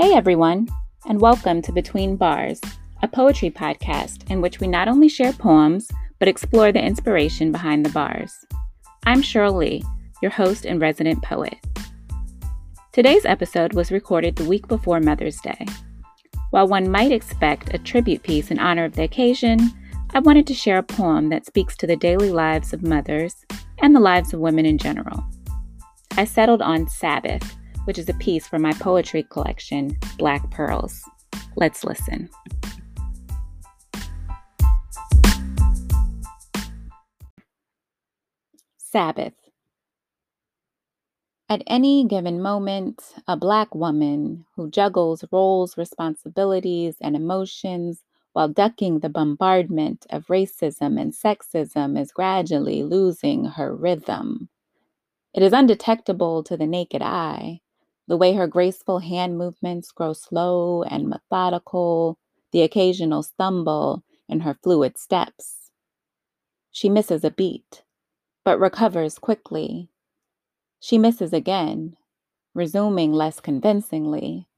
Hey everyone, and welcome to Between Bars, a poetry podcast in which we not only share poems, but explore the inspiration behind the bars. I'm Cheryl Lee, your host and resident poet. Today's episode was recorded the week before Mother's Day. While one might expect a tribute piece in honor of the occasion, I wanted to share a poem that speaks to the daily lives of mothers and the lives of women in general. I settled on Sabbath which is a piece from my poetry collection, Black Pearls. Let's listen. Sabbath. At any given moment, a Black woman who juggles roles, responsibilities, and emotions while ducking the bombardment of racism and sexism is gradually losing her rhythm. It is undetectable to the naked eye, the way her graceful hand movements grow slow and methodical, the occasional stumble in her fluid steps. She misses a beat, but recovers quickly. She misses again, resuming less convincingly.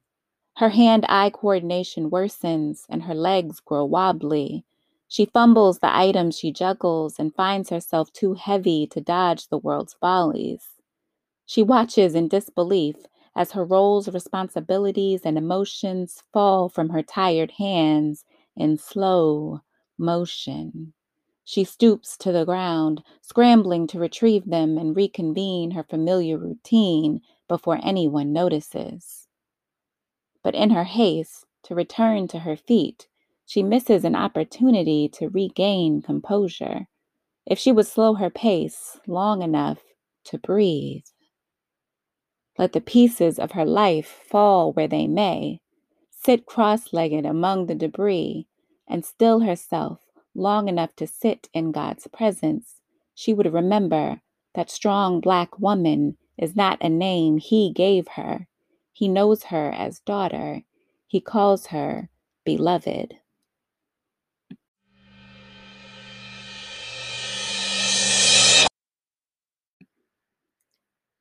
Her hand eye coordination worsens and her legs grow wobbly. She fumbles the items she juggles and finds herself too heavy to dodge the world's volleys. She watches in disbelief as her roles, responsibilities, and emotions fall from her tired hands in slow motion. She stoops to the ground, scrambling to retrieve them and reconvene her familiar routine before anyone notices. But in her haste to return to her feet, she misses an opportunity to regain composure. If she would slow her pace long enough to breathe. Let the pieces of her life fall where they may, sit cross legged among the debris, and still herself long enough to sit in God's presence, she would remember that strong black woman is not a name he gave her. He knows her as daughter. He calls her beloved.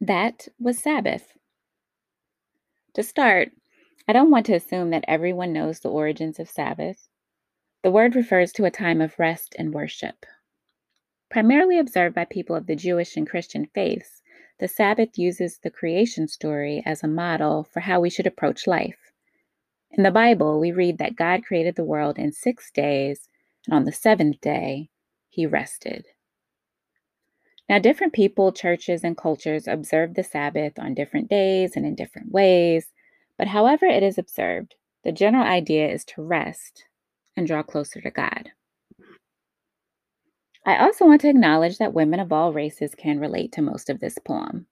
That was Sabbath. To start, I don't want to assume that everyone knows the origins of Sabbath. The word refers to a time of rest and worship. Primarily observed by people of the Jewish and Christian faiths, the Sabbath uses the creation story as a model for how we should approach life. In the Bible, we read that God created the world in six days, and on the seventh day, he rested. Now, different people, churches, and cultures observe the Sabbath on different days and in different ways, but however it is observed, the general idea is to rest and draw closer to God. I also want to acknowledge that women of all races can relate to most of this poem.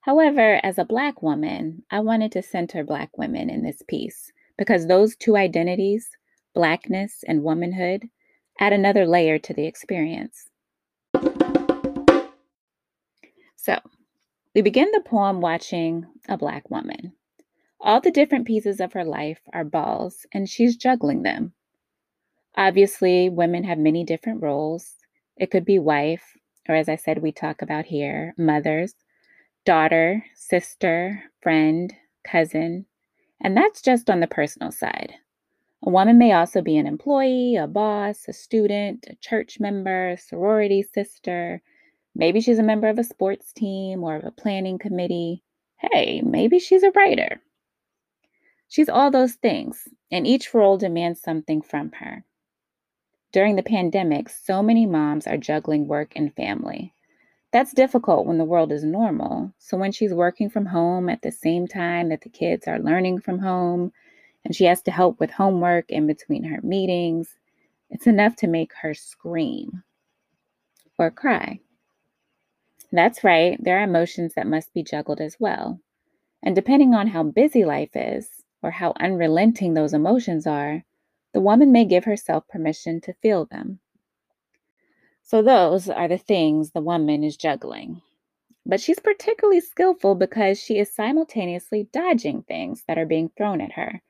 However, as a Black woman, I wanted to center Black women in this piece because those two identities, Blackness and womanhood, add another layer to the experience. So, we begin the poem watching a Black woman. All the different pieces of her life are balls, and she's juggling them. Obviously, women have many different roles. It could be wife, or as I said, we talk about here, mothers, daughter, sister, friend, cousin, and that's just on the personal side. A woman may also be an employee, a boss, a student, a church member, sorority sister, Maybe she's a member of a sports team or of a planning committee. Hey, maybe she's a writer. She's all those things, and each role demands something from her. During the pandemic, so many moms are juggling work and family. That's difficult when the world is normal. So, when she's working from home at the same time that the kids are learning from home, and she has to help with homework in between her meetings, it's enough to make her scream or cry. That's right, there are emotions that must be juggled as well. And depending on how busy life is, or how unrelenting those emotions are, the woman may give herself permission to feel them. So, those are the things the woman is juggling. But she's particularly skillful because she is simultaneously dodging things that are being thrown at her.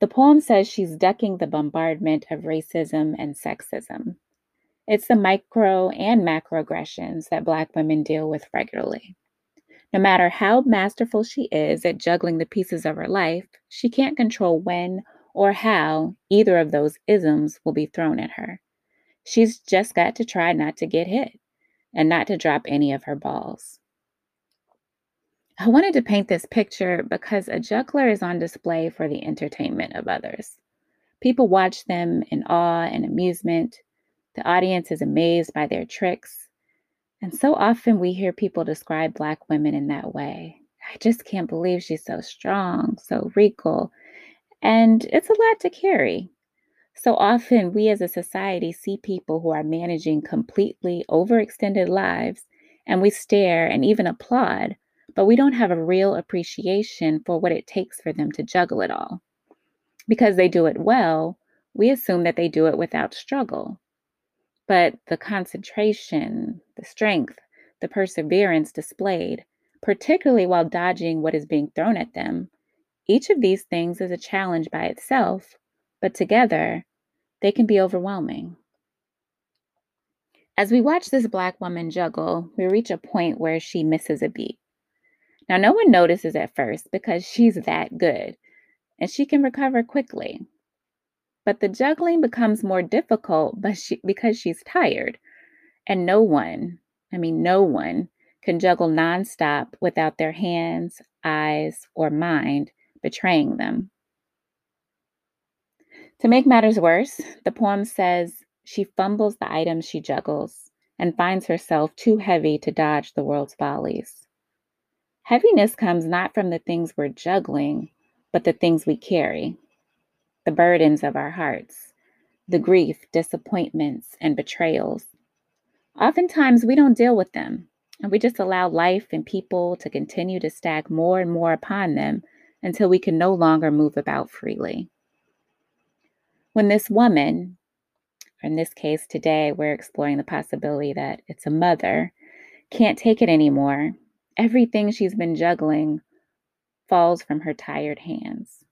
The poem says she's ducking the bombardment of racism and sexism. It's the micro and macroaggressions that Black women deal with regularly. No matter how masterful she is at juggling the pieces of her life, she can't control when or how either of those isms will be thrown at her. She's just got to try not to get hit and not to drop any of her balls. I wanted to paint this picture because a juggler is on display for the entertainment of others. People watch them in awe and amusement. The audience is amazed by their tricks. And so often we hear people describe Black women in that way. I just can't believe she's so strong, so regal, and it's a lot to carry. So often, we as a society see people who are managing completely overextended lives, and we stare and even applaud but we don't have a real appreciation for what it takes for them to juggle it all. Because they do it well, we assume that they do it without struggle. But the concentration, the strength, the perseverance displayed, particularly while dodging what is being thrown at them, each of these things is a challenge by itself, but together, they can be overwhelming. As we watch this Black woman juggle, we reach a point where she misses a beat. Now, no one notices at first because she's that good and she can recover quickly. But the juggling becomes more difficult but because she's tired. And no one, I mean, no one can juggle nonstop without their hands, eyes, or mind betraying them. To make matters worse, the poem says she fumbles the items she juggles and finds herself too heavy to dodge the world's volleys. Heaviness comes not from the things we're juggling, but the things we carry, the burdens of our hearts, the grief, disappointments, and betrayals. Oftentimes, we don't deal with them, and we just allow life and people to continue to stack more and more upon them until we can no longer move about freely. When this woman, in this case today, we're exploring the possibility that it's a mother, can't take it anymore Everything she's been juggling falls from her tired hands.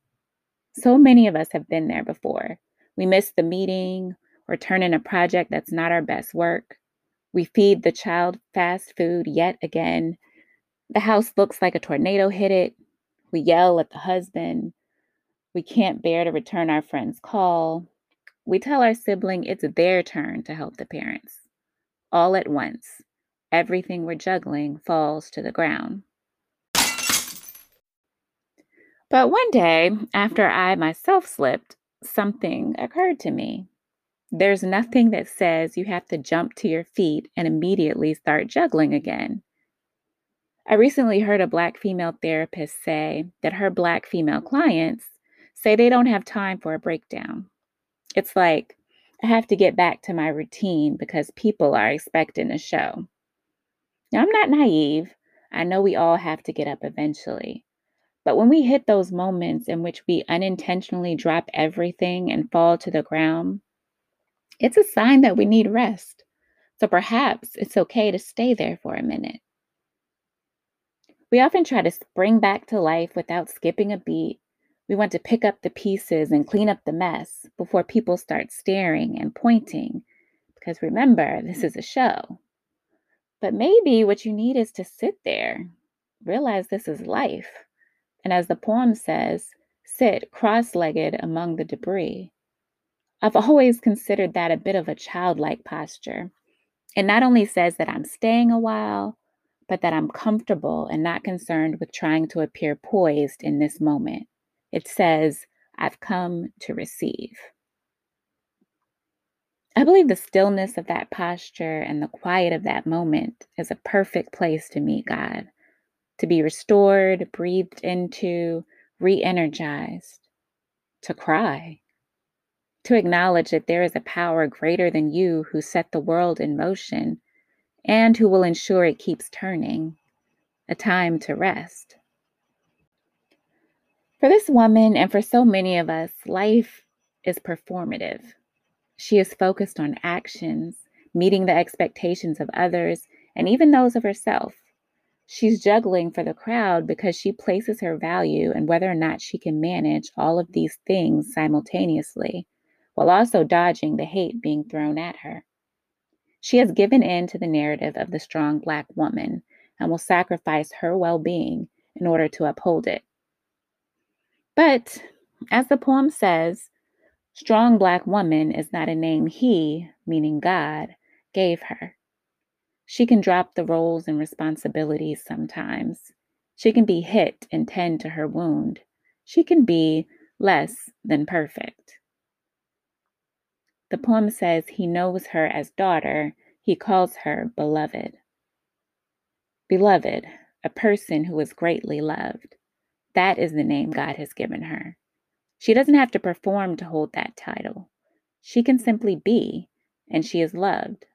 So many of us have been there before. We miss the meeting or turn in a project that's not our best work. We feed the child fast food yet again. The house looks like a tornado hit it. We yell at the husband. We can't bear to return our friend's call. We tell our sibling it's their turn to help the parents. All at once everything we're juggling falls to the ground. But one day, after I myself slipped, something occurred to me. There's nothing that says you have to jump to your feet and immediately start juggling again. I recently heard a Black female therapist say that her Black female clients say they don't have time for a breakdown. It's like, I have to get back to my routine because people are expecting a show. Now, I'm not naive. I know we all have to get up eventually. But when we hit those moments in which we unintentionally drop everything and fall to the ground, it's a sign that we need rest. So perhaps it's okay to stay there for a minute. We often try to spring back to life without skipping a beat. We want to pick up the pieces and clean up the mess before people start staring and pointing. Because remember, this is a show. But maybe what you need is to sit there, realize this is life. And as the poem says, sit cross legged among the debris. I've always considered that a bit of a childlike posture. It not only says that I'm staying a while, but that I'm comfortable and not concerned with trying to appear poised in this moment. It says, I've come to receive. I believe the stillness of that posture and the quiet of that moment is a perfect place to meet God, to be restored, breathed into, re energized, to cry, to acknowledge that there is a power greater than you who set the world in motion and who will ensure it keeps turning, a time to rest. For this woman and for so many of us, life is performative. She is focused on actions, meeting the expectations of others, and even those of herself. She's juggling for the crowd because she places her value in whether or not she can manage all of these things simultaneously, while also dodging the hate being thrown at her. She has given in to the narrative of the strong Black woman, and will sacrifice her well being in order to uphold it. But, as the poem says, strong black woman is not a name he, meaning God, gave her. She can drop the roles and responsibilities sometimes. She can be hit and tend to her wound. She can be less than perfect. The poem says he knows her as daughter, he calls her beloved. Beloved, a person who is greatly loved. That is the name God has given her. She doesn't have to perform to hold that title. She can simply be, and she is loved.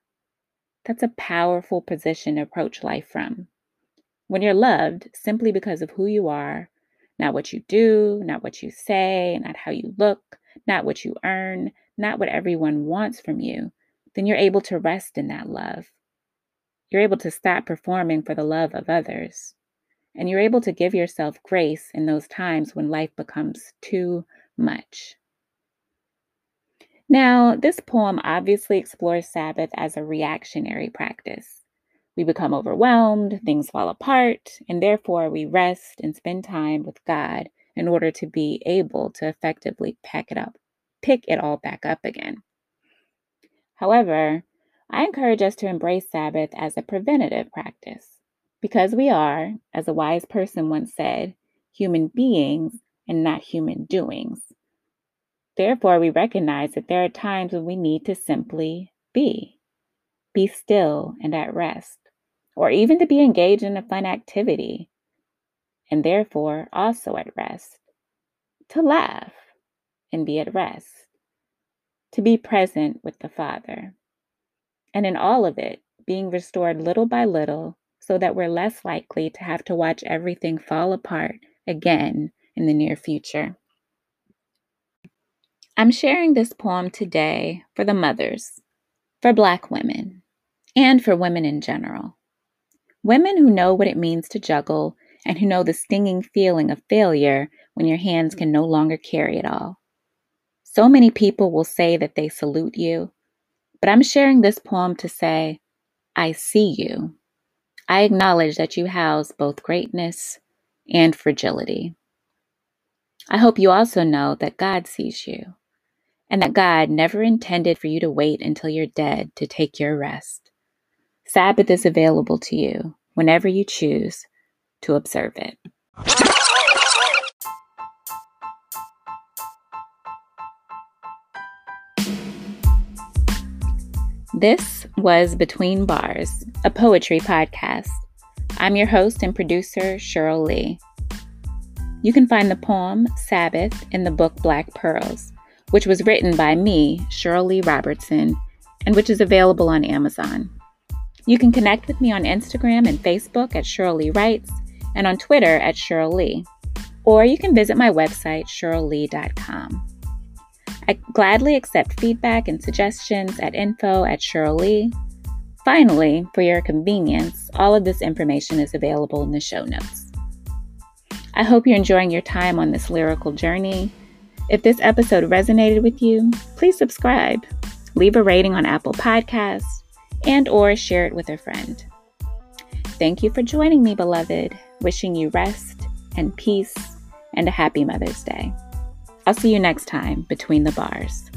That's a powerful position to approach life from. When you're loved simply because of who you are, not what you do, not what you say, not how you look, not what you earn, not what everyone wants from you, then you're able to rest in that love. You're able to stop performing for the love of others. And you're able to give yourself grace in those times when life becomes too much. Now, this poem obviously explores Sabbath as a reactionary practice. We become overwhelmed, things fall apart, and therefore we rest and spend time with God in order to be able to effectively pack it up, pick it all back up again. However, I encourage us to embrace Sabbath as a preventative practice because we are, as a wise person once said, human beings and not human doings. Therefore, we recognize that there are times when we need to simply be, be still and at rest, or even to be engaged in a fun activity, and therefore also at rest, to laugh and be at rest, to be present with the Father. And in all of it, being restored little by little so that we're less likely to have to watch everything fall apart again in the near future. I'm sharing this poem today for the mothers, for Black women, and for women in general. Women who know what it means to juggle and who know the stinging feeling of failure when your hands can no longer carry it all. So many people will say that they salute you, but I'm sharing this poem to say, I see you. I acknowledge that you house both greatness and fragility. I hope you also know that God sees you and that God never intended for you to wait until you're dead to take your rest. Sabbath is available to you whenever you choose to observe it. This was Between Bars, a poetry podcast. I'm your host and producer, Cheryl Lee. You can find the poem Sabbath in the book Black Pearls which was written by me, Shirley Robertson, and which is available on Amazon. You can connect with me on Instagram and Facebook at Shirley Writes and on Twitter at Shirley. Or you can visit my website, CherylLee.com. I gladly accept feedback and suggestions at info at Lee. Finally, for your convenience, all of this information is available in the show notes. I hope you're enjoying your time on this lyrical journey if this episode resonated with you, please subscribe, leave a rating on Apple Podcasts, and or share it with a friend. Thank you for joining me, beloved. Wishing you rest and peace and a happy Mother's Day. I'll see you next time between the bars.